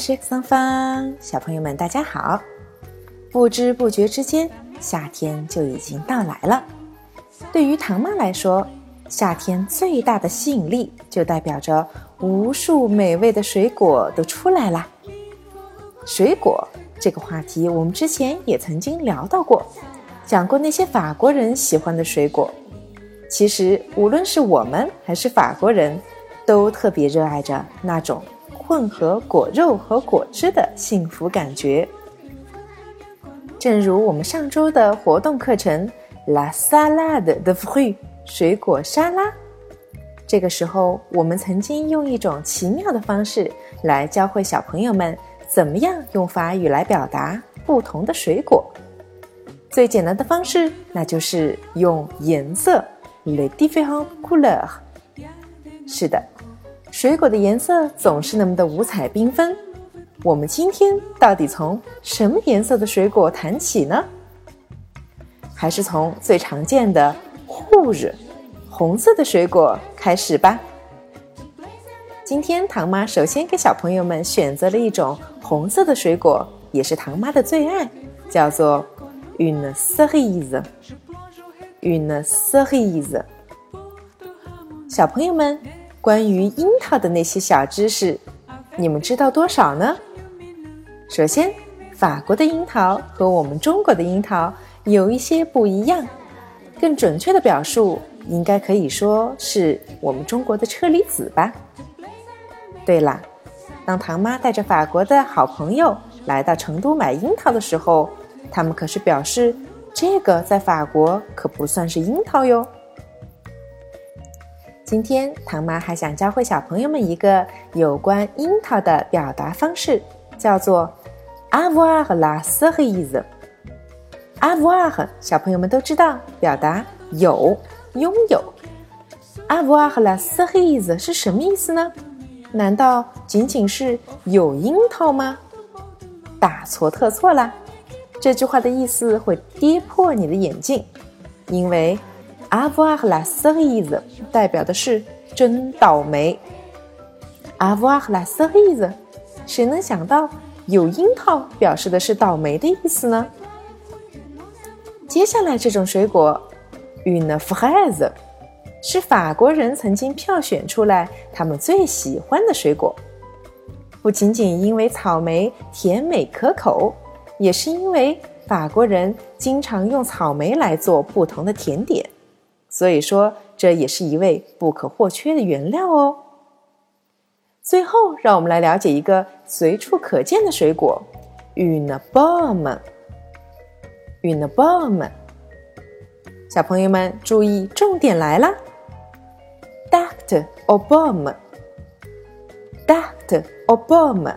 是桑芳，小朋友们大家好！不知不觉之间，夏天就已经到来了。对于唐妈来说，夏天最大的吸引力就代表着无数美味的水果都出来啦。水果这个话题，我们之前也曾经聊到过，讲过那些法国人喜欢的水果。其实，无论是我们还是法国人，都特别热爱着那种混合果肉和果汁的幸福感觉。正如我们上周的活动课程 “La salade de Fruit” 水果沙拉，这个时候我们曾经用一种奇妙的方式来教会小朋友们怎么样用法语来表达不同的水果。最简单的方式，那就是用颜色。“Le Différent Couleur”。是的，水果的颜色总是那么的五彩缤纷。我们今天到底从什么颜色的水果谈起呢？还是从最常见的 rouge 红色的水果开始吧。今天唐妈首先给小朋友们选择了一种红色的水果，也是唐妈的最爱，叫做 une cerise。une cerise。小朋友们，关于樱桃的那些小知识，你们知道多少呢？首先，法国的樱桃和我们中国的樱桃有一些不一样，更准确的表述，应该可以说是我们中国的车厘子吧。对了，当唐妈带着法国的好朋友来到成都买樱桃的时候，他们可是表示。这个在法国可不算是樱桃哟。今天唐妈还想教会小朋友们一个有关樱桃的表达方式，叫做 avoir la cerise。avoir 小朋友们都知道，表达有、拥有。avoir la cerise 是什么意思呢？难道仅仅是有樱桃吗？大错特错啦！这句话的意思会跌破你的眼镜，因为 avoir la cerise 代表的是真倒霉。avoir la cerise，谁能想到有樱桃表示的是倒霉的意思呢？接下来这种水果，une fraise，是法国人曾经票选出来他们最喜欢的水果，不仅仅因为草莓甜美可口。也是因为法国人经常用草莓来做不同的甜点，所以说这也是一味不可或缺的原料哦。最后，让我们来了解一个随处可见的水果 u n a b o m。u n a b o m 小朋友们注意，重点来了，date au pomme，date au pomme。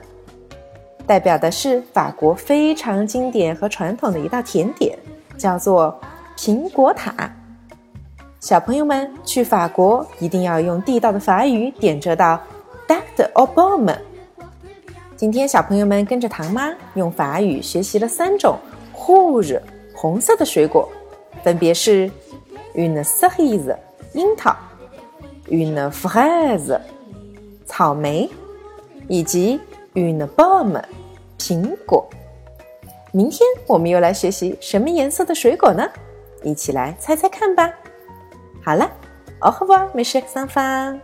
代表的是法国非常经典和传统的一道甜点，叫做苹果塔。小朋友们去法国一定要用地道的法语点这道 d a c t au pomme。今天小朋友们跟着唐妈用法语学习了三种红色的水果，分别是 une cerise 樱桃，une fraise 草莓，以及。Une pomme，苹果。明天我们又来学习什么颜色的水果呢？一起来猜猜看吧。，au revoir mes chers enfants。